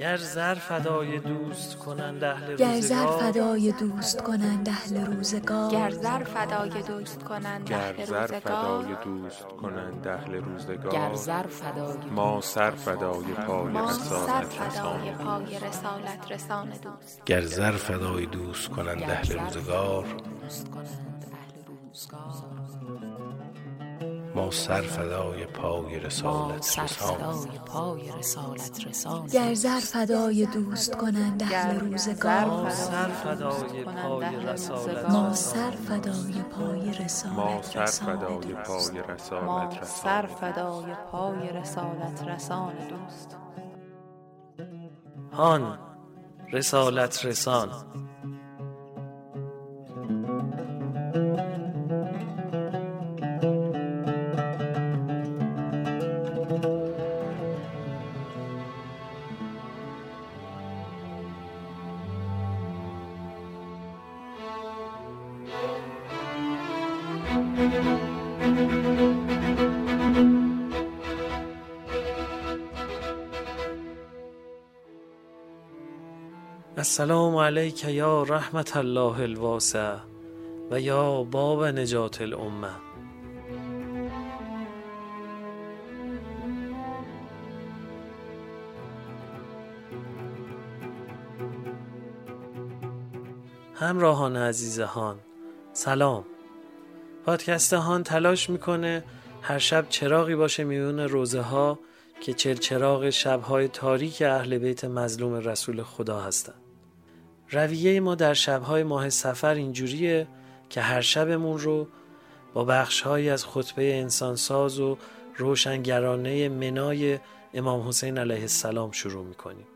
گر زر فدای دوست کنند اهل گر زر روزگار فدای دوست کنند اهل روزگار. گر زر فدای دوست کنند گر اهل زر روزگار. فدای دوست کنند اهل روزگار. گر زر فدای ما سر فدای پای رسالت رسان پای رسالت رسان دوست. گر زر فدای دوست کنند اهل روزگار. دوست کنند اهل روزگار. ما سر فدای پای ما رسالت سر رسان گر زر فدای دوست کنند اهل روزگار. ما سر فدای پای رسالت. ما سر فدای پای ما رسالت سر رسان فدای دوست. پای ما رسالت سر فدای پای رسالت رسان دوست. هان رسالت رسان السلام علیک یا رحمت الله الواسع و یا باب نجات الامه همراهان عزیز هان سلام پادکست هان تلاش می‌کنه هر شب چراغی باشه میون روزه ها که چل چراغ شبهای تاریک اهل بیت مظلوم رسول خدا هستند. رویه ما در شبهای ماه سفر اینجوریه که هر شبمون رو با بخشهایی از خطبه انسانساز و روشنگرانه منای امام حسین علیه السلام شروع می‌کنیم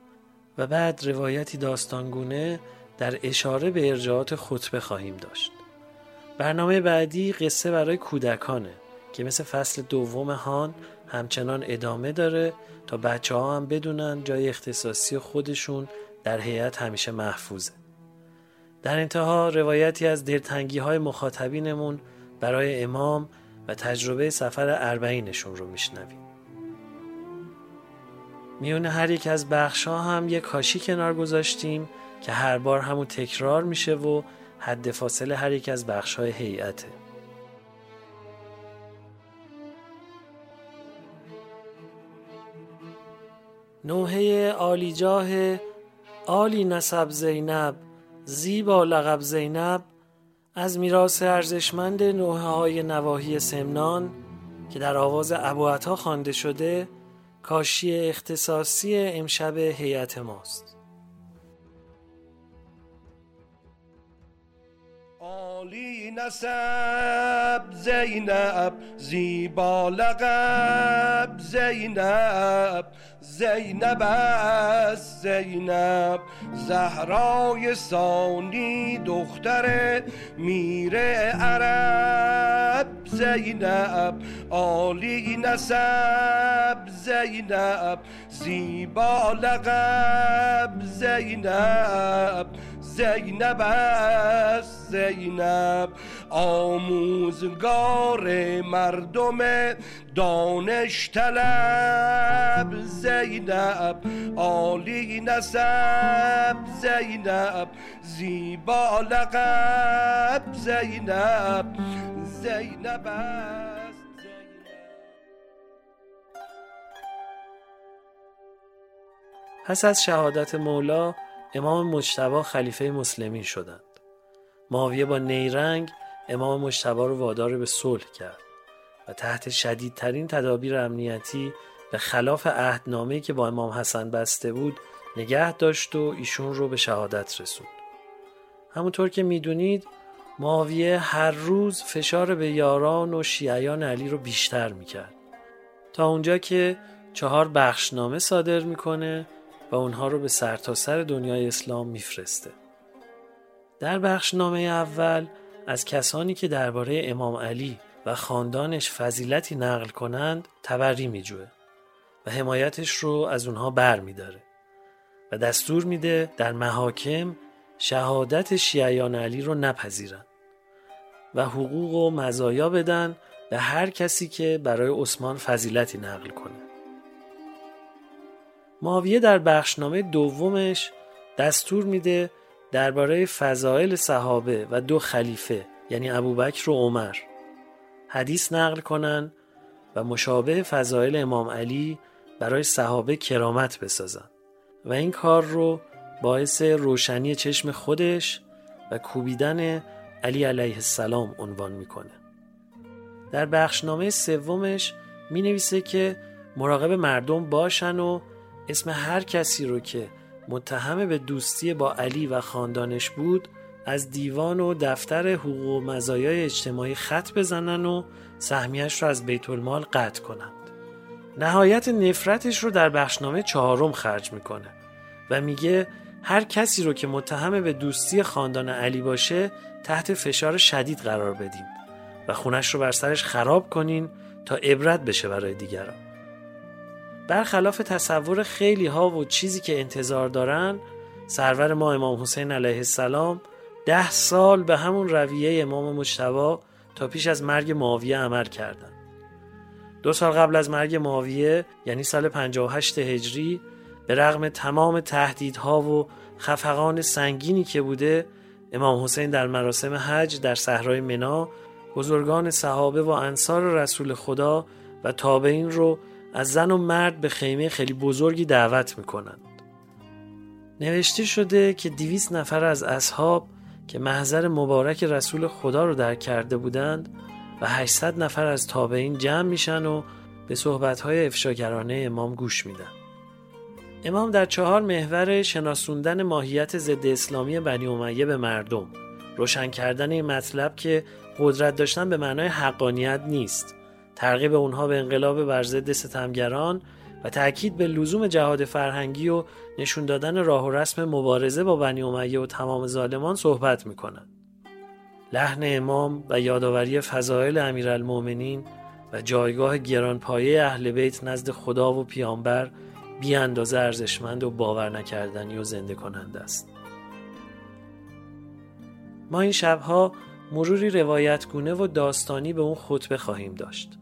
و بعد روایتی داستانگونه در اشاره به ارجاعات خطبه خواهیم داشت. برنامه بعدی قصه برای کودکانه که مثل فصل دوم هان همچنان ادامه داره تا بچه ها هم بدونن جای اختصاصی خودشون در هیئت همیشه محفوظه. در انتها روایتی از دلتنگی های مخاطبینمون برای امام و تجربه سفر اربعینشون رو میشنویم. میون هر یک از بخش ها هم یک کاشی کنار گذاشتیم که هر بار همون تکرار میشه و حد فاصله هر یک از بخش های هیئته. نوحه عالیجاه عالی نسب زینب زیبا لقب زینب از میراث ارزشمند نوحه های نواحی سمنان که در آواز ابوعطا خوانده شده کاشی اختصاصی امشب هیئت ماست. عالی نسب زینب زیبا لقب زینب زینب است زینب. زهرای ثانی دختر میر عرب. زینب عالی نسب زینب زیبا لقب زینب زینب است زینب آموزگار مردم دانش طلب. زینب عالی نسب زینب زیبا لقب. زینب زینب. پس از شهادت مولا امام مجتبا خلیفه مسلمین شدند. معاویه با نیرنگ امام مجتبا رو وادار به صلح کرد و تحت شدیدترین تدابیر امنیتی به خلاف عهدنامه‌ای که با امام حسن بسته بود نگه داشت و ایشون رو به شهادت رسوند. همونطور که می‌دونید معاویه هر روز فشار به یاران و شیعیان علی رو بیشتر می‌کرد. تا اونجا که چهار بخشنامه صادر می‌کنه و اونها رو به سرتاسر سر دنیای اسلام میفرسته. در بخشنامه اول از کسانی که درباره امام علی و خاندانش فضیلتی نقل کنند تبری میجوه و حمایتش رو از اونها بر میداره و دستور میده در محاکم شهادت شیعیان علی رو نپذیرن و حقوق و مزایا بدن به هر کسی که برای عثمان فضیلتی نقل کنه. معاویه در بخشنامه دومش دستور میده درباره فضائل صحابه و دو خلیفه یعنی ابوبکر و عمر حدیث نقل کنن و مشابه فضائل امام علی برای صحابه کرامت بسازن. و این کار رو باعث روشنی چشم خودش و کوبیدن علی علیه السلام عنوان می‌کنه. در بخشنامه سومش می نویسه که مراقب مردم باشن و اسم هر کسی رو که متهم به دوستی با علی و خاندانش بود از دیوان و دفتر حقوق و مزایای اجتماعی خط بزنن و سهمیش رو از بیت المال قطع کنند. نهایت نفرتش رو در بخشنامه چهارم خرج می‌کنه و میگه هر کسی رو که متهم به دوستی خاندان علی باشه تحت فشار شدید قرار بدیم و خونش رو بر سرش خراب کنین تا عبرت بشه برای دیگران. برخلاف تصور خیلی ها و چیزی که انتظار دارن سرور ما امام حسین علیه السلام ده سال به همون رویه امام مجتبا تا پیش از مرگ معاویه عمل کردند. دو سال قبل از مرگ معاویه یعنی سال 58 هجری به رغم تمام تهدیدها و خفقان سنگینی که بوده امام حسین در مراسم حج در صحرای منا بزرگان صحابه و انصار رسول خدا و تابعین رو از زن و مرد به خیمه خیلی بزرگی دعوت می‌کنند. نوشته شده که دیویس نفر از اصحاب که محضر مبارک رسول خدا رو در کرده بودند و 800 نفر از تابعین جمع میشن و به صحبتهای افشاگرانه امام گوش میدن. امام در چهار محور شناسوندن ماهیت ضد اسلامی بنی امیه به مردم روشن کردن این مطلب که قدرت داشتن به معنای حقانیت نیست ترغیب اونها به انقلاب بر ضد ستمگران و تاکید به لزوم جهاد فرهنگی و نشون دادن راه و رسم مبارزه با بنی امیه و تمام ظالمان صحبت می‌کنند. لحن امام و یادآوری فضایل امیرالمؤمنین و جایگاه گرانپایه اهل بیت نزد خدا و پیامبر بی اندازه ارزشمند و باور نکردنی و زنده کننده است. ما این شبها مروری روایتگونه و داستانی به اون خطبه خواهیم داشت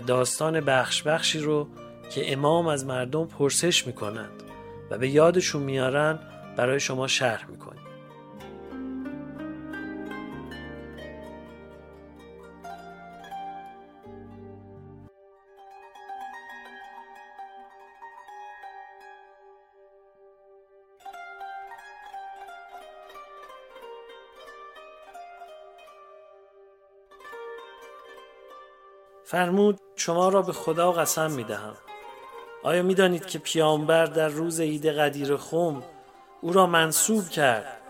داستان بخش بخشی رو که امام از مردم پرسش می‌کنند و به یادشون میارن برای شما شرح می‌کنیم. فرمود شما را به خدا قسم می دهم آیا می دانید که پیامبر در روز عید قدیر خم او را منصوب کرد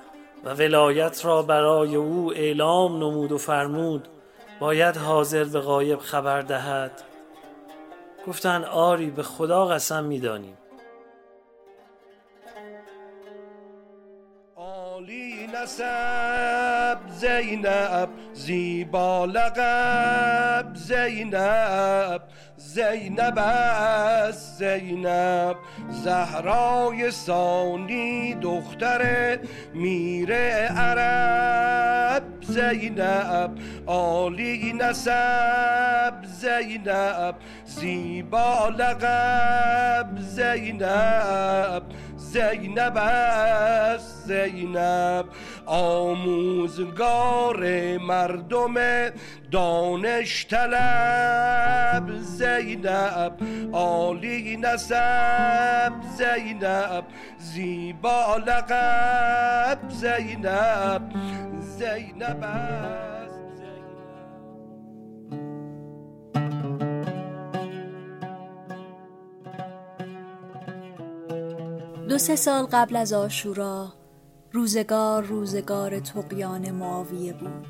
و ولایت را برای او اعلام نمود و فرمود باید حاضر به غایب خبر دهد؟ گفتند آری به خدا قسم می نسب زینب زیبا لقب زینب زینب است زینب. زهرای ثانی دختر میر عرب. زینب عالی نسب زینب زیبا لقب زینب زینب است زینب. آموزگار مردم دانش طلب. زینب عالی نسب زینب زیبا لقب. زینب زینب است. دو سه سال قبل از آشورا روزگار روزگار تقیان معاویه بود.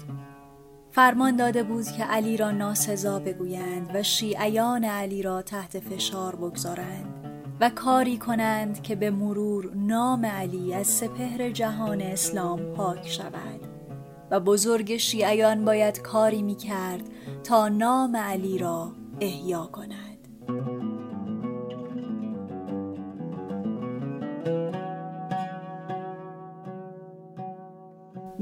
فرمان داده بود که علی را ناسزا بگویند و شیعیان علی را تحت فشار بگذارند و کاری کنند که به مرور نام علی از سپهر جهان اسلام پاک شود. و بزرگ شیعیان باید کاری می کرد تا نام علی را احیا کند.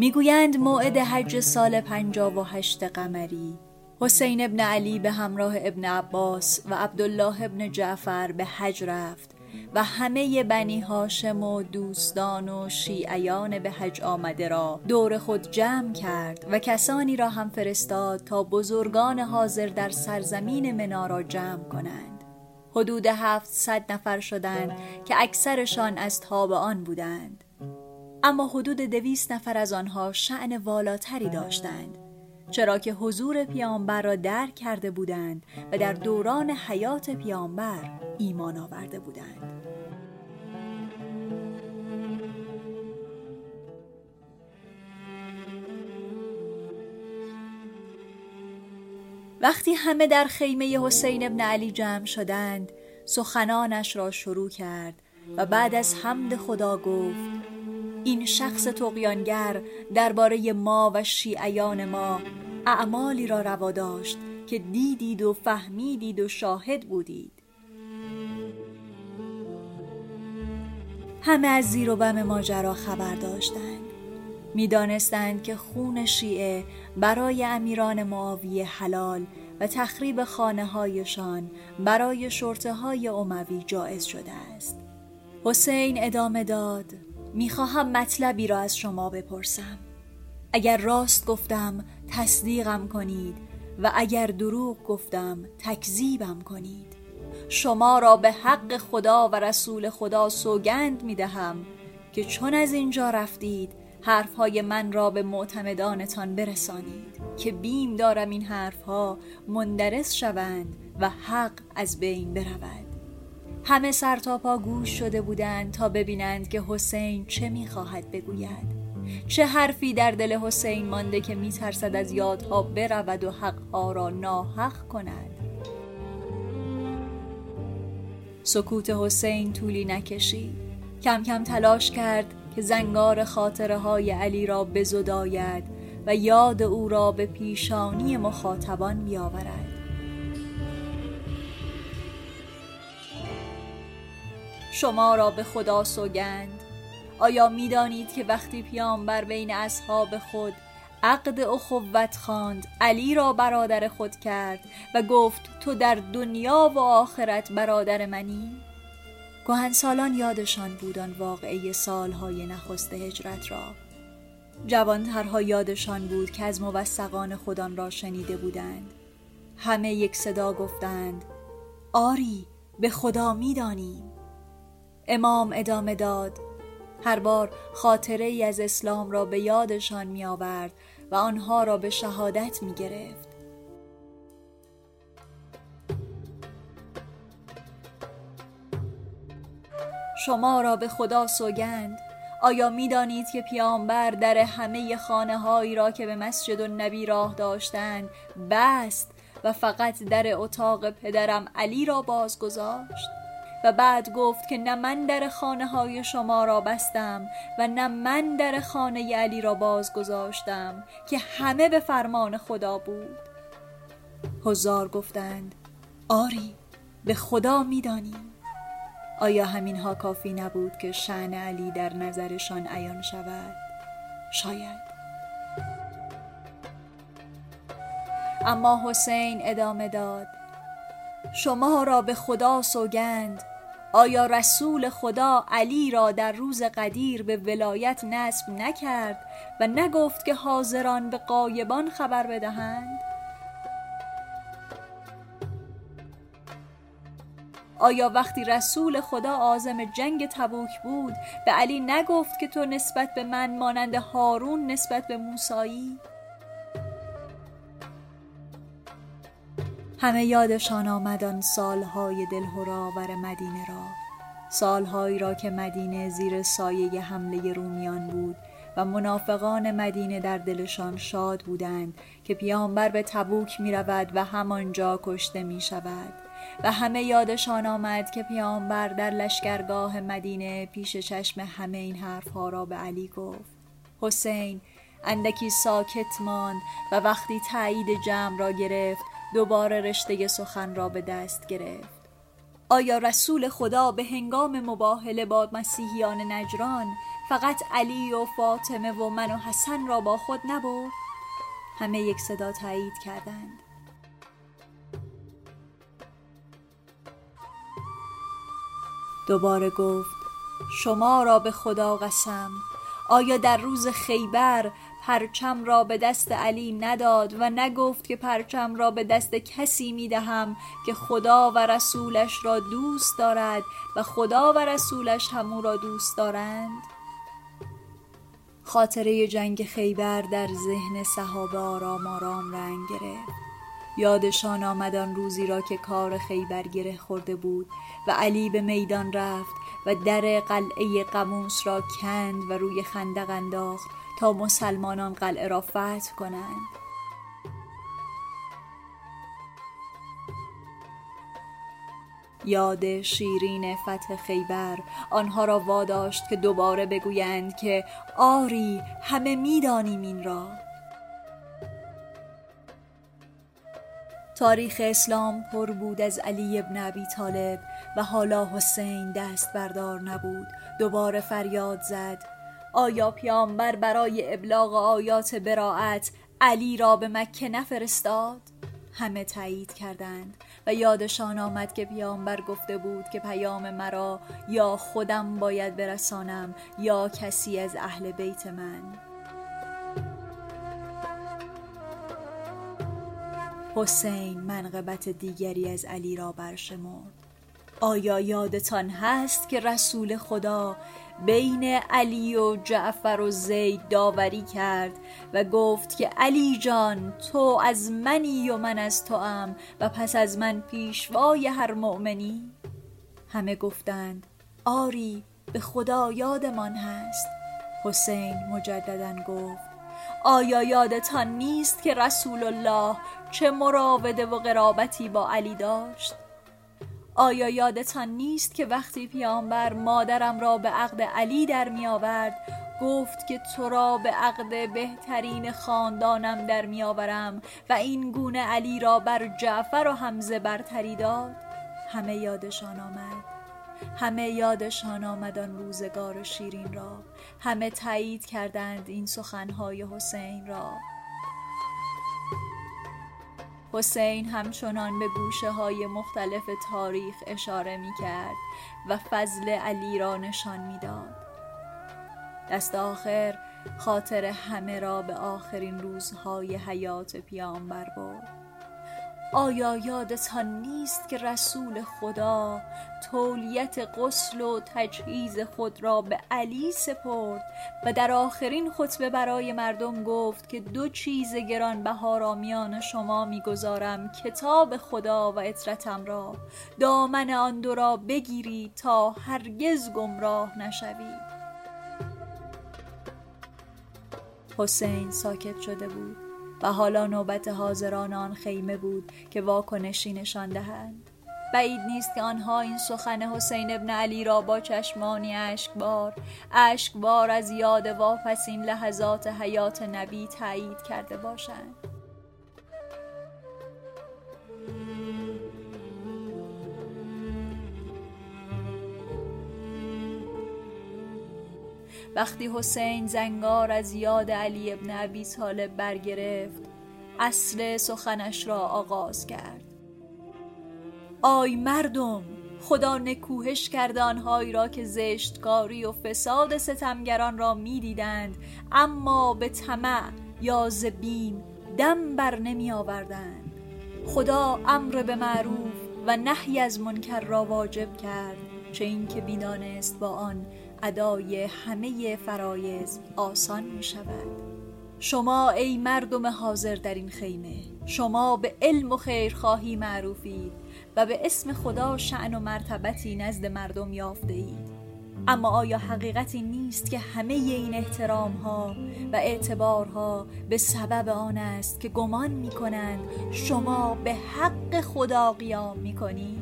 می‌گویند موعد حج سال پنجاب و هشت قمری. حسین ابن علی به همراه ابن عباس و عبدالله ابن جعفر به حج رفت و همه بنی هاشم و دوستان و شیعیان به حج آمده را دور خود جمع کرد و کسانی را هم فرستاد تا بزرگان حاضر در سرزمین منا را جمع کنند. حدود هفتصد نفر شدند که اکثرشان از تابعان بودند. اما حدود دویست نفر از آنها شعن والاتری داشتند چرا که حضور پیامبر را درک کرده بودند و در دوران حیات پیامبر ایمان آورده بودند. وقتی همه در خیمه حسین ابن علی جمع شدند سخنانش را شروع کرد و بعد از حمد خدا گفت این شخص تقیانگر درباره ما و شیعیان ما اعمالی را روا داشت که دیدید و فهمیدید و شاهد بودید. همه از زیر و بم ماجرا خبر داشتند. می‌دانستند که خون شیعه برای امیران معاویه حلال و تخریب خانه هایشان برای شرطه های اموی جایز شده است. حسین ادامه داد. می‌خواهم مطلبی را از شما بپرسم. اگر راست گفتم تصدیقم کنید و اگر دروغ گفتم تکذیبم کنید. شما را به حق خدا و رسول خدا سوگند می دهم که چون از اینجا رفتید حرفهای من را به معتمدانتان برسانید. که بیم دارم این حرفها مندرس شوند و حق از بین برود. همه سر تا پا گوش شده بودند تا ببینند که حسین چه می‌خواهد بگوید. چه حرفی در دل حسین مانده که میترسد از یادها برود و حقها را ناحق کند. سکوت حسین طولی نکشید. کم کم تلاش کرد که زنگار خاطره های علی را بزداید و یاد او را به پیشانی مخاطبان بیاورد. شما را به خدا سوگند. آیا می‌دانید که وقتی پیامبر بین اصحاب خود عقد اخوت خواند علی را برادر خود کرد و گفت تو در دنیا و آخرت برادر منی؟ سالان یادشان بود آن واقعه سالهای نخست هجرت را. جوانترها یادشان بود که از موثقان خودان را شنیده بودند. همه یک صدا گفتند آری به خدا می‌دانیم. امام ادامه داد هر بار خاطره ای از اسلام را به یادشان می آورد و آنها را به شهادت می گرفت. شما را به خدا سوگند آیا می دانید که پیامبر در همه خانه هایی را که به مسجد نبی راه داشتند بست و فقط در اتاق پدرم علی را باز گذاشت؟ و بعد گفت که نه من در خانه های شما را بستم و نه من در خانه علی را باز گذاشتم که همه به فرمان خدا بود. هزار گفتند آری به خدا می‌دانیم آیا همینها کافی نبود که شعن علی در نظرشان عیان شود؟ شاید. اما حسین ادامه داد شما را به خدا سوگند آیا رسول خدا علی را در روز قدیر به ولایت نصب نکرد و نگفت که حاضران به قایبان خبر بدهند؟ آیا وقتی رسول خدا آزم جنگ تبوک بود به علی نگفت که تو نسبت به من مانند هارون نسبت به موسایی؟ همه یادشان آمد آن سالهای دلهراور مدینه را. سالهایی را که مدینه زیر سایه حمله رومیان بود و منافقان مدینه در دلشان شاد بودند که پیامبر به تبوک می رود و همانجا کشته می شود و همه یادشان آمد که پیامبر در لشکرگاه مدینه پیش چشم همه این حرفها را به علی گفت. حسین اندکی ساکت ماند و وقتی تایید جمع را گرفت دوباره رشته سخن را به دست گرفت. آیا رسول خدا به هنگام مباهله با مسیحیان نجران فقط علی و فاطمه و من و حسن را با خود نبرد؟ همه یک صدا تایید کردند. دوباره گفت شما را به خدا قسم آیا در روز خیبر پرچم را به دست علی نداد و نگفت که پرچم را به دست کسی می دهم که خدا و رسولش را دوست دارد و خدا و رسولش همو را دوست دارند. خاطره جنگ خیبر در ذهن صحابه آرام آرام رنگ گرفت. یادشان آمد آن روزی را که کار خیبر گره خورده بود و علی به میدان رفت و در قلعه قموس را کند و روی خندق انداخت تا مسلمانان قلعه را فتح کنند. یاد شیرین فتح خیبر آنها را واداشت که دوباره بگویند که آری همه می‌دانیم این را. تاریخ اسلام پر بود از علی ابن ابی طالب و حالا حسین دست بردار نبود. دوباره فریاد زد. آیا پیامبر برای ابلاغ آیات براعت علی را به مکه نفرستاد؟ همه تایید کردند و یادشان آمد که پیامبر گفته بود که پیام مرا یا خودم باید برسانم یا کسی از اهل بیت من حسین منقبت دیگری از علی را برشمرد آیا یادتان هست که رسول خدا بین علی و جعفر و زید داوری کرد و گفت که علی جان تو از منی و من از تو ام و پس از من پیشوای هر مؤمنی. همه گفتند آری به خدا یادمان هست. حسین مجددا گفت آیا یادتان نیست که رسول الله چه مراوده و قرابتی با علی داشت؟ آیا یادتان نیست که وقتی پیامبر مادرم را به عقد علی در می آورد گفت که تو را به عقد بهترین خاندانم در می آورم و این گونه علی را بر جعفر و حمزه برتری داد؟ همه یادشان آمد. همه یادشان آمد آن روزگار شیرین را. همه تایید کردند این سخنهای حسین را. حسین همچنان به گوشه های مختلف تاریخ اشاره می کرد و فضل علی را نشان می داد. دست آخر خاطر همه را به آخرین روزهای حیات پیامبر برد. آیا یادتان نیست که رسول خدا تولیت غسل و تجهیز خود را به علی سپرد و در آخرین خطبه برای مردم گفت که دو چیز گرانبها را میان شما می‌گذارم کتاب خدا و اطرتم را. دامن آن دو را بگیرید تا هرگز گمراه نشوید حسین ساکت شده بود. و حالا نوبت حاضران آن خیمه بود که واکنشی نشان دهند. بعید نیست که آنها این سخن حسین ابن علی را با چشمانی اشکبار اشکبار از یاد واپسین لحظات حیات نبی تایید کرده باشند. وقتی حسین زنگار از یاد علی ابن ابی طالب برگرفت اصل سخنش را آغاز کرد. آی مردم خدا نکوهش کرده آنهایی را که زشتکاری و فساد ستمگران را می‌دیدند اما به طمع یا زبیم دم بر نمی آوردند. خدا امر به معروف و نهی از منکر را واجب کرد چه اینکه بیدانست با آن ادای همه فرایز آسان می شود شما ای مردم حاضر در این خیمه شما به علم و خیرخواهی معروفید و به اسم خدا شعن و مرتبتی نزد مردم یافته اید اما آیا حقیقتی نیست که همه این احترام ها و اعتبارها به سبب آن است که گمان می کنند شما به حق خدا قیام می کنید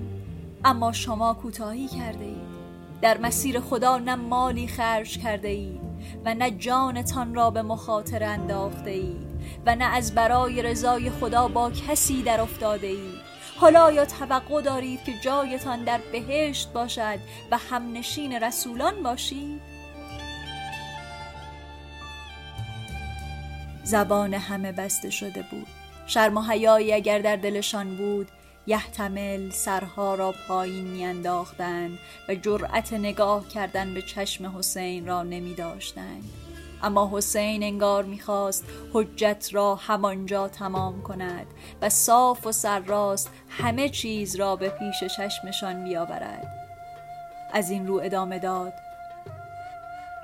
اما شما کوتاهی کرده اید در مسیر خدا نه مالی خرج کرده اید و نه جانتان را به مخاطره انداخته اید و نه از برای رضای خدا با کسی در افتاده اید حالا یا توقع دارید که جایتان در بهشت باشد و همنشین رسولان باشید؟ زبان همه بسته شده بود. شرم و حیایی اگر در دلشان بود یحتمل سرها را پایین میانداختند و جرأت نگاه کردن به چشم حسین را نمی داشتند. اما حسین انگار می‌خواست حجت را همانجا تمام کند و صاف و سرراست همه چیز را به پیش چشمشان بیاورد از این رو ادامه داد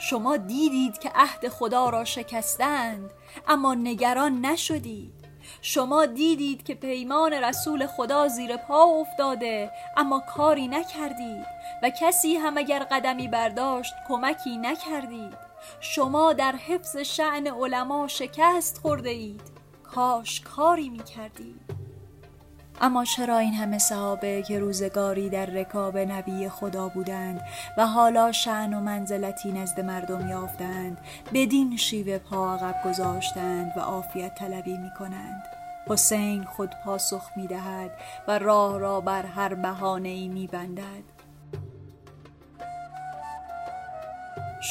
شما دیدید که عهد خدا را شکستند اما نگران نشدید شما دیدید که پیمان رسول خدا زیر پا افتاده اما کاری نکردید و کسی هم اگر قدمی برداشت کمکی نکردید. شما در حفظ شعن علما شکست خورده اید کاش کاری می کردید اما چرا این همه صحابه که روزگاری در رکاب نبی خدا بودند و حالا شعن و منزلتی نزد مردم یافتند بدین شیوه پا عقب گذاشتند و عافیت طلبی می کنند حسین خود پاسخ می دهد و راه را بر هر بهانه ای می بندد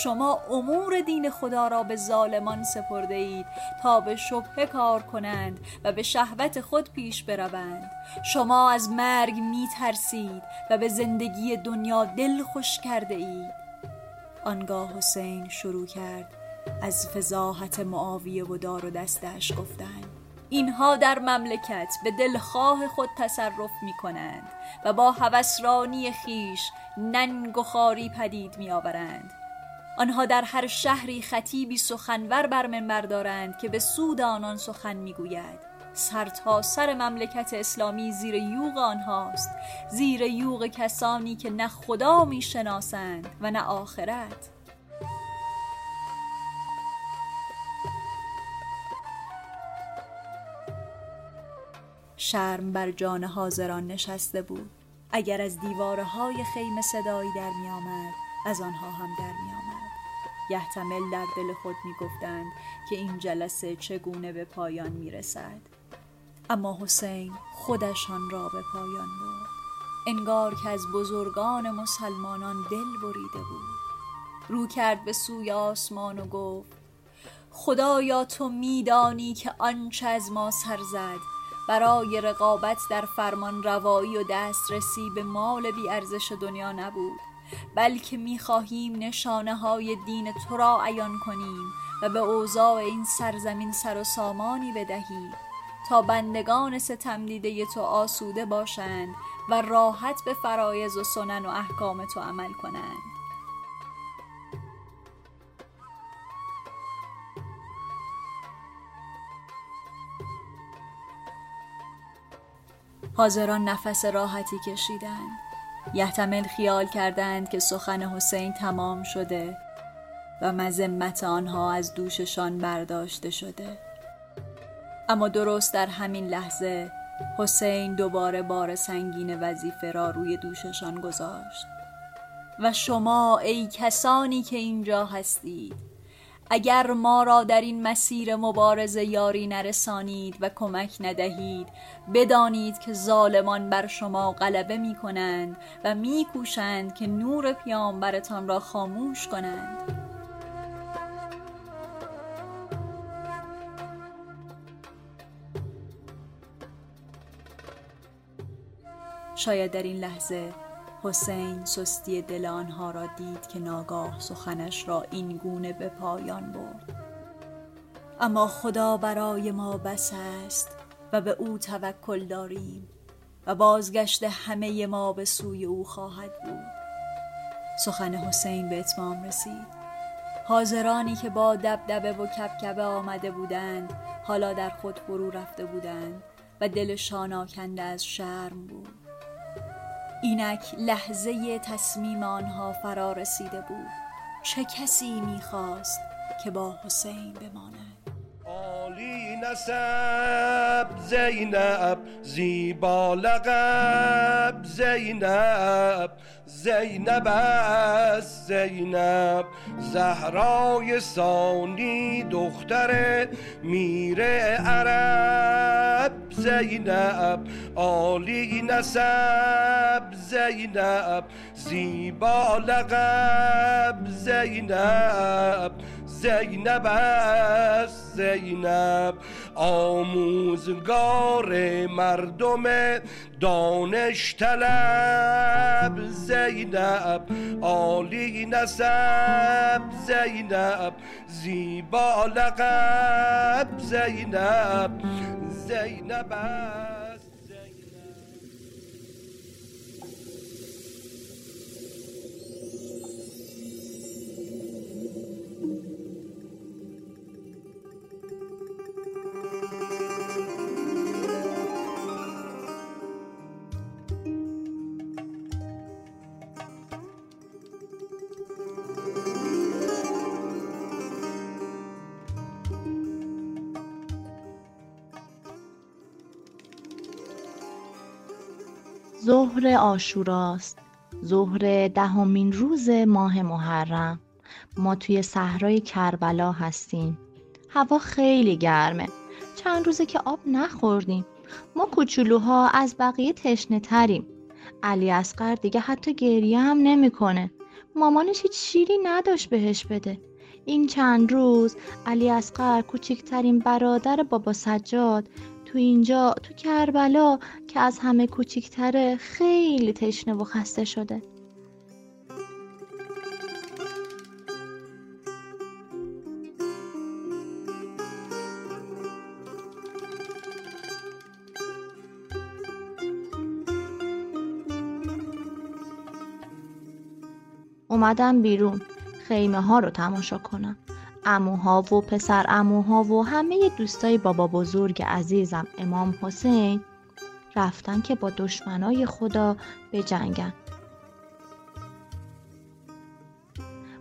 شما امور دین خدا را به ظالمان سپرده اید تا به شبهه کار کنند و به شهوت خود پیش بروند. شما از مرگ می ترسید و به زندگی دنیا دل خوش کرده اید آنگاه حسین شروع کرد از فضاحت معاویه و دار و دستش گفتن. اینها در مملکت به دلخواه خود تصرف می کنند و با هوسرانی خیش ننگ و خاری پدید می آورند آنها در هر شهری خطیبی سخنور بر منبر دارند که به سود آنان سخن می‌گوید. سر تا سر مملکت اسلامی زیر یوغ آنهاست. زیر یوغ کسانی که نه خدا می‌شناسند و نه آخرت. شرم بر جان حاضران نشسته بود. اگر از دیوارهای خیمه صدایی در می آمد از آنها هم در می آمد یحتمل در دل خود می گفتند که این جلسه چگونه به پایان می رسد اما حسین خودشان را به پایان برد. انگار که از بزرگان مسلمانان دل بریده بود. رو کرد به سوی آسمان و گفت خدایا تو میدانی که آنچه از ما سر زد. برای رقابت در فرمان روایی و دسترسی به مال بی ارزش دنیا نبود. بلکه می‌خواهیم نشانه های دین تو را عیان کنیم و به اوضاع این سرزمین سر و سامانی بدهیم تا بندگان ستم دیده تو آسوده باشند و راحت به فرایز و سنن و احکام تو عمل کنند. حاضران نفس راحتی کشیدند. یحتمل خیال کردند که سخن حسین تمام شده و مذمت آنها از دوششان برداشته شده. اما درست در همین لحظه حسین دوباره بار سنگین وظیفه را روی دوششان گذاشت. و شما ای کسانی که اینجا هستید اگر ما را در این مسیر مبارزه یاری نرسانید و کمک ندهید بدانید که ظالمان بر شما غلبه می کنند و می کوشند که نور پیامبرتان را خاموش کنند. شاید در این لحظه حسین سستی دل آنها را دید که ناگاه سخنش را این گونه به پایان برد. اما خدا برای ما بس است و به او توکل داریم و بازگشت همه ما به سوی او خواهد بود. سخن حسین به اتمام رسید. حاضرانی که با دبدبه و کبکبه آمده بودند حالا در خود فرو رفته بودند و دلشان آکنده از شرم بود. اینک لحظه تصمیم آنها فرا رسیده بود. چه کسی می‌خواست که با حسین بماند؟ عالی نسب زینب زیبا لقب زینب زینب است زینب. زهرای سانی دختر میره عرب. زینب عالی نسب زینب زیبا لقب زینب زینب است زینب آموزگار مردم دانش طلب. زینب عالی نسب زینب زیبا لقب. زینب زینب است ظهر آشوراست. ظهر دهمین روز ماه محرم. ما توی صحرای کربلا هستیم. هوا خیلی گرمه. چند روزه که آب نخوردیم. ما کوچولوها از بقیه تشنه تریم. علی اصغر دیگه حتی گریه هم نمی‌کنه. مامانش هیچ شیری نداشت بهش بده. این چند روز علی اصغر کوچکترین برادر بابا سجاد تو اینجا تو کربلا که از همه کوچیکتره خیلی تشنه و خسته شده. اومدم بیرون. خیمه ها رو تماشا کنم. اموها و پسر اموها و همه دوستای بابا بزرگ عزیزم امام حسین رفتن که با دشمنای خدا بجنگن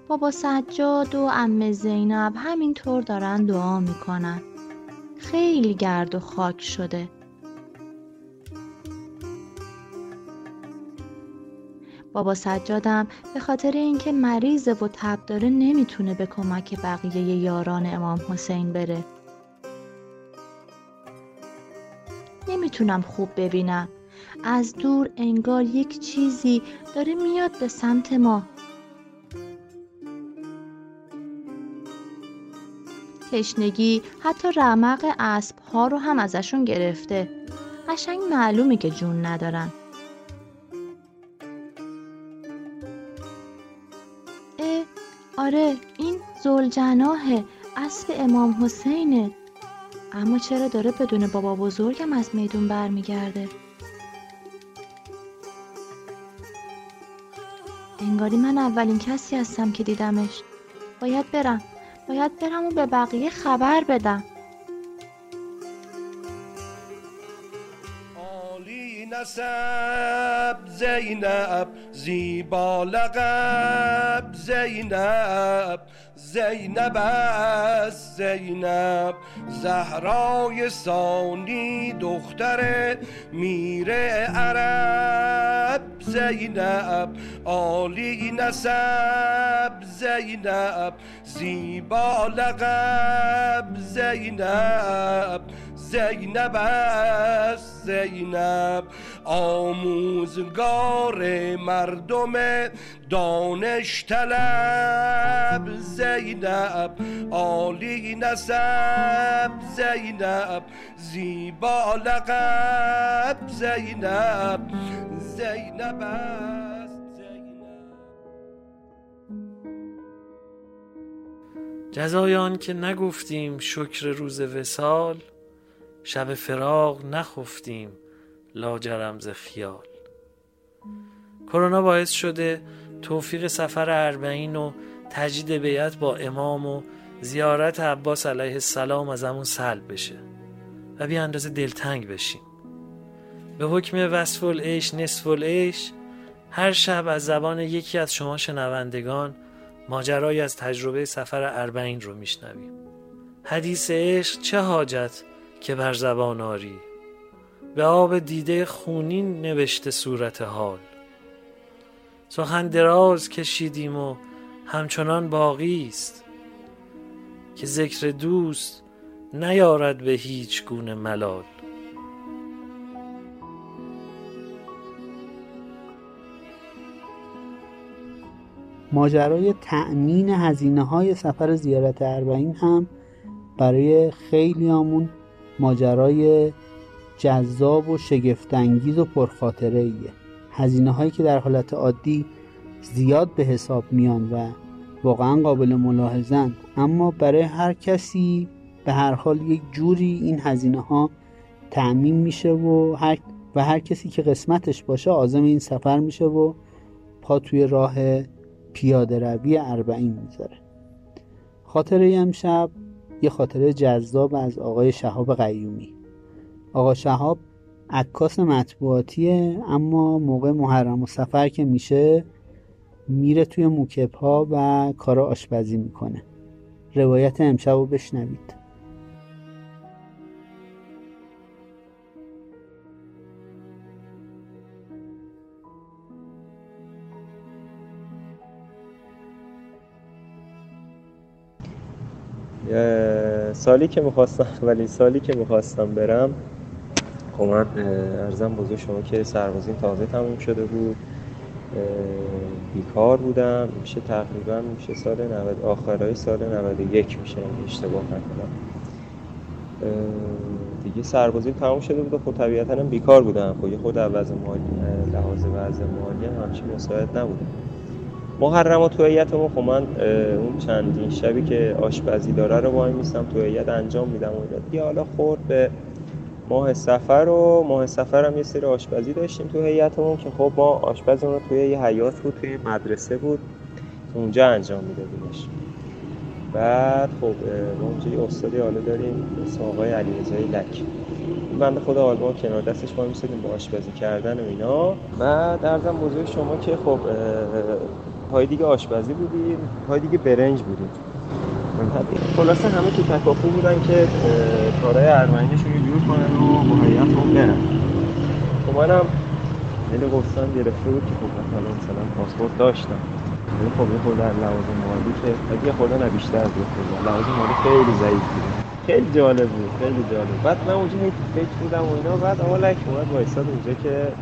بابا سجاد و ام زینب همینطور دارن دعا می‌کنن. خیلی گرد و خاک شده. بابا سجادم به خاطر اینکه مریضه و تب داره نمی‌تونه به کمک بقیه یاران امام حسین بره. نمی‌تونم خوب ببینم. از دور انگار یک چیزی داره میاد به سمت ما. تشنگی حتی رمق اسب ها رو هم ازشون گرفته. قشنگ معلومه که جون ندارن. آره این زلجناهه اسب امام حسینه. اما چرا داره بدون بابا بزرگم از میدون برمیگرده؟ انگاری من اولین کسی هستم که دیدمش. باید برم. باید برم و به بقیه خبر بدم. نسب زینب زیبا لقب زینب زینب است زینب. زهرای ثانی دختر میر عرب. زینب عالی نسب زینب زیبا لقب زینب زینب است زینب آموزگار مردم دانش طلب. زینب عالی نسب زینب زیبا لقب. زینب زینب است زینب. جزای آن که نگفتیم شکر روز وسال شب فراق نخفتیم لاجرم ز خیال. کرونا باعث شده توفیق سفر اربعین و تجدید بیعت با امام و زیارت عباس علیه السلام از همون سلب بشه و بی اندازه دلتنگ بشیم. به حکم وصف العیش نصف العیش هر شب از زبان یکی از شما شنوندگان ماجرایی از تجربه سفر اربعین رو میشنویم. حدیث عشق چه حاجت؟ که بر زبان آری. به آب دیده خونین نوشته صورت حال. سخن دراز کشیدیم و همچنان باقی است که ذکر دوست نیارد به هیچ گونه ملال. ماجرای تأمین هزینه های سفر زیارت اربعین هم برای خیلی همون ماجرای جذاب و شگفتانگیز و پرخاطره ایه هزینه هایی که در حالت عادی زیاد به حساب میان و واقعا قابل ملاحظن اما برای هر کسی به هر حال یک جوری این هزینه ها تعمین میشه و هر و هر کسی که قسمتش باشه آزم این سفر میشه و پا توی راه پیاده روی اربعین می‌ذاره. خاطره امشب یه خاطره جذاب از آقای شهاب قیومی. آقا شهاب عکاس مطبوعاتیه اما موقع محرم و سفر که میشه میره توی موکب ها و کار آشپزی می‌کنه. روایت امشب رو بشنوید. سالی که می‌خواستم ولی سالی که می‌خواستم برم خب من ارزم بزرگ شما که سربازین تازه تموم شده بود. بیکار بودم. میشه تقریبا میشه سال 90 آخرای سال 91 میشه اشتباه نکنم. دیگه سربازی تموم شده بود خب طبیعتا بیکار بودم. خب خود عوض مالی لحاظ وضع مالی هم همچین مساعد نبودم. محرم و تویتمون خب من اون چندین شبی که آشپزی داره رو وای میستم تویت انجام میدم و دیگه حالا خورد به ماه سفر و ماه سفر هم یه سری آشپزی داشتیم تو هیئتمون که خب ما آشپزمون رو توی یه حیات بود توی مدرسه بود اونجا انجام میدادیمش بعد خب ما اونجا یه استادی حالا داریم اسم آقای علیرضای لک این بنده خدا آلمان کنار دستش ما میسیدیم با آشپزی کردن و اینا. بعد ارزم بزرگ شما که خب پای دیگه آشپزی بودیم پای دیگه برنج بودیم. خلاصه همه تو تکاپو بودن که کارهای ارمنیشون رو جور کنن و با حیاتمون برن خب منم دل قصان گرفته بود که خب مثلا مثلا پاسپورت داشتم. ولی خب یه خورده لوازم مالی که اگه خورده نه بیشتر بود. لوازم مالی خیلی ضعیف بود. خیلی جالب بود خیلی جالب. بعد من اونجا فکر بودم و اینا. بعد اول لک اومد وایساد اونجا که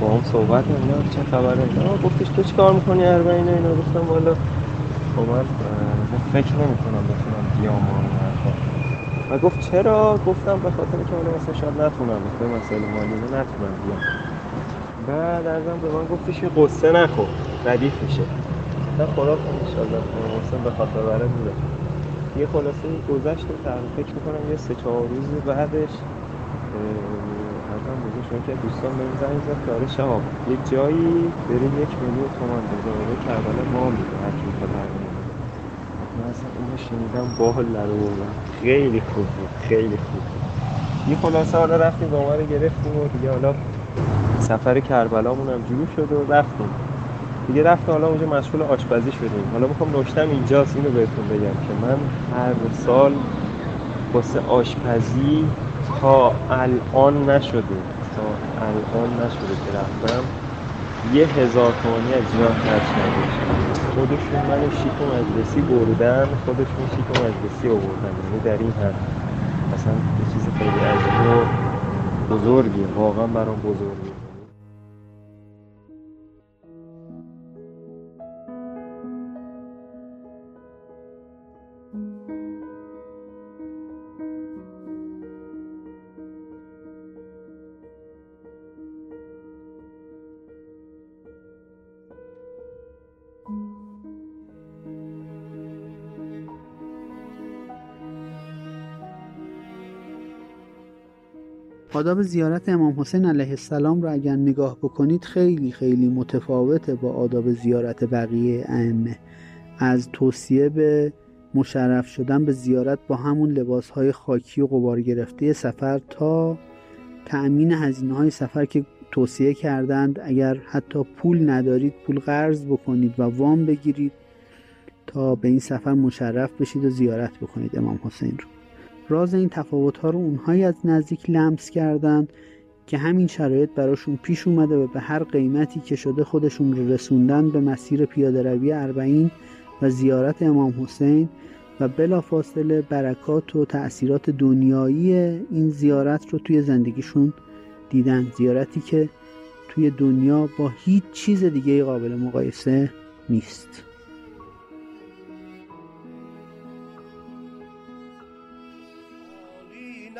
با هم صحبت اینا چه خبره. اینا گفتش تو چیکار می‌کنی اربعین اینا؟ گفتم والا خب من فکر نمی کنم بتونم بیام و گفت چرا؟ گفتم به خاطر که حالا مثلا شاید نتونم به مسئله مالی نتونم بیام. بعد ازم به من گفتش که قصه نخور ردیف میشه. نه خدا کن انشالله محسن به خاطر بره میره یه خلاصه گذشت تقریبا فکر می‌کنم یه سه چهار روز بعدش شما که دوستان بهم زنگ زد که آره شهاب. یه جایی بریم یک میلیون تومن بذاره کربلا ما میده هر کی من اصلا اینو شنیدم باحال بردم خیلی خوب بود خیلی خوب بود. یه خلاصه حالا رفتیم با رو گرفتیم و دیگه حالا سفر کربلامون هم جور شد و رفتیم. دیگه رفتیم حالا اونجا مشغول آشپزی شدیم حالا می‌خوام نشتم اینجاست اینو بهتون بگم که من هر سال واسه آشپزی تا الان نشده الان نشده که رفتم. یه هزار تومانی از اینا خرج نداشتم خودشون من شیک و مجلسی بردن خودشون شیک و مجلسی آوردن. یعنی در این حد. اصلا یه چیز خیلی عجیب و بزرگیه واقعا برام بزرگیه آداب زیارت امام حسین علیه السلام رو اگر نگاه بکنید خیلی خیلی متفاوته با آداب زیارت بقیه ائمه. از توصیه به مشرف شدن به زیارت با همون لباس های خاکی و قبار گرفته سفر تا تأمین هزینه های سفر که توصیه کردند اگر حتی پول ندارید پول قرض بکنید و وام بگیرید تا به این سفر مشرف بشید و زیارت بکنید امام حسین رو. راز این تفاوت ها رو اونهایی از نزدیک لمس کردند که همین شرایط براشون پیش اومده و به هر قیمتی که شده خودشون رو رسوندن به مسیر پیاده روی اربعین و زیارت امام حسین و بلافاصله برکات و تأثیرات دنیایی این زیارت رو توی زندگیشون دیدن. زیارتی که توی دنیا با هیچ چیز دیگه قابل مقایسه نیست.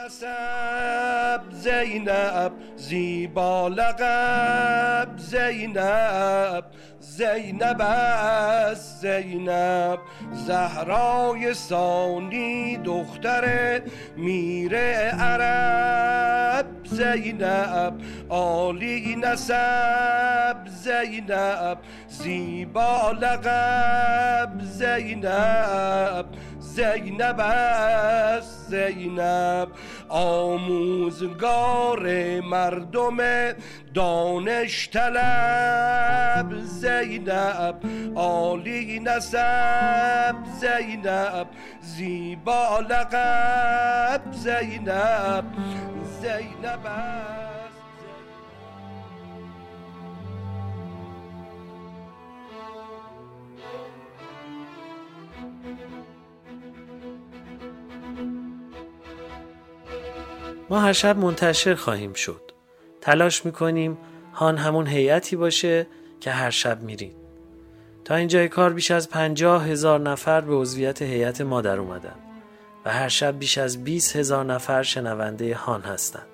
نسب زینب زیبا لقب زینب زینب است زینب. زهرای ثانی دختر میر عرب. زینب عالی نسب زینب زیبا لقب. زینب زینب است زینب. آموزگار مردم دانش طلب زینب عالی نسب زینب زیبا لقب زینب زینب ما هر شب منتشر خواهیم شد. تلاش می‌کنیم هان همون هیئتی باشه که هر شب میرید تا اینجای کار بیش از پنجاه هزار نفر به عضویت هیئت ما در اومدن و هر شب بیش از 20 هزار نفر شنونده هان هستند.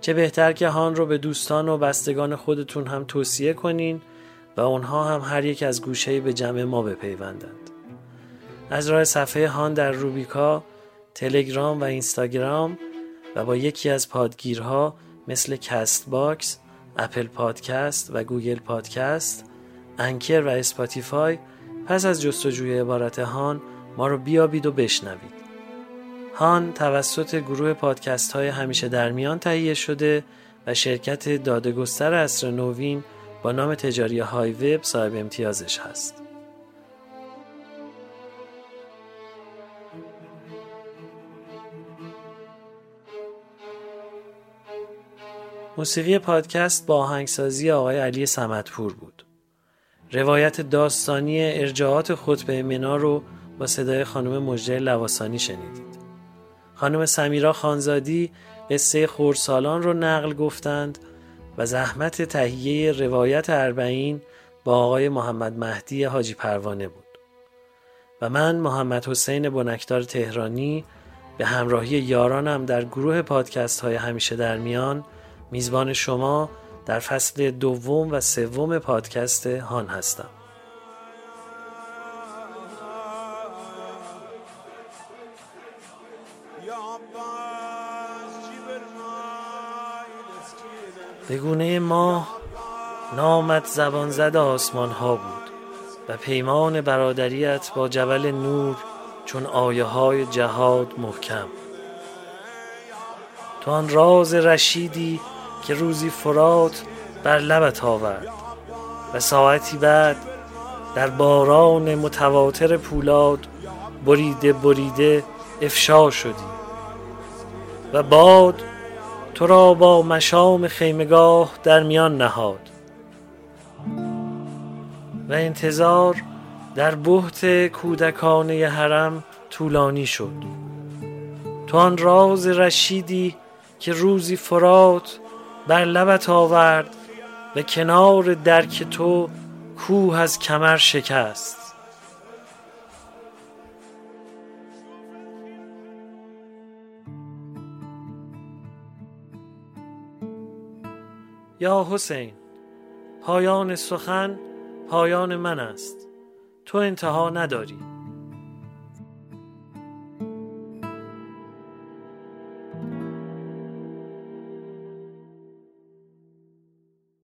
چه بهتر که هان رو به دوستان و بستگان خودتون هم توصیه کنین و اونها هم هر یک از گوشه به جمع ما بپیوندند. از راه صفحه هان در روبیکا، تلگرام و اینستاگرام و با یکی از پادگیرها مثل کست باکس، اپل پادکست و گوگل پادکست، انکر و اسپاتیفای پس از جستجوی عبارت هان ما رو بیابید و بشنوید. هان توسط گروه پادکست های همیشه در میان تهیه شده و شرکت دادگستر اصر نوین با نام تجاری های وب صاحب امتیازش هست. موسیقی پادکست با آهنگسازی آقای علی سمتپور بود. روایت داستانی ارجاعات خطبه منا رو با صدای خانم مجده لواسانی شنیدید. خانم سمیرا خانزادی قصه خورسالان رو نقل گفتند و زحمت تهیه روایت اربعین با آقای محمد مهدی حاجی پروانه بود. و من محمد حسین بنکدار تهرانی به همراهی یارانم در گروه پادکست های همیشه در میان میزبان شما در فصل دوم و سوم پادکست هان هستم. به گونه ما نامت زبان زد آسمان ها بود و پیمان برادریت با جبل نور چون آیه های جهاد محکم. تو آن راز رشیدی که روزی فرات بر لبت آورد و ساعتی بعد در باران متواتر پولاد بریده بریده افشا شدی و باد تو را با مشام خیمگاه در میان نهاد و انتظار در بحت کودکانه حرم طولانی شد. تو آن راز رشیدی که روزی فرات بر لبت آورد و کنار درک تو کوه از کمر شکست. یا حسین پایان سخن پایان من است. تو انتها نداری.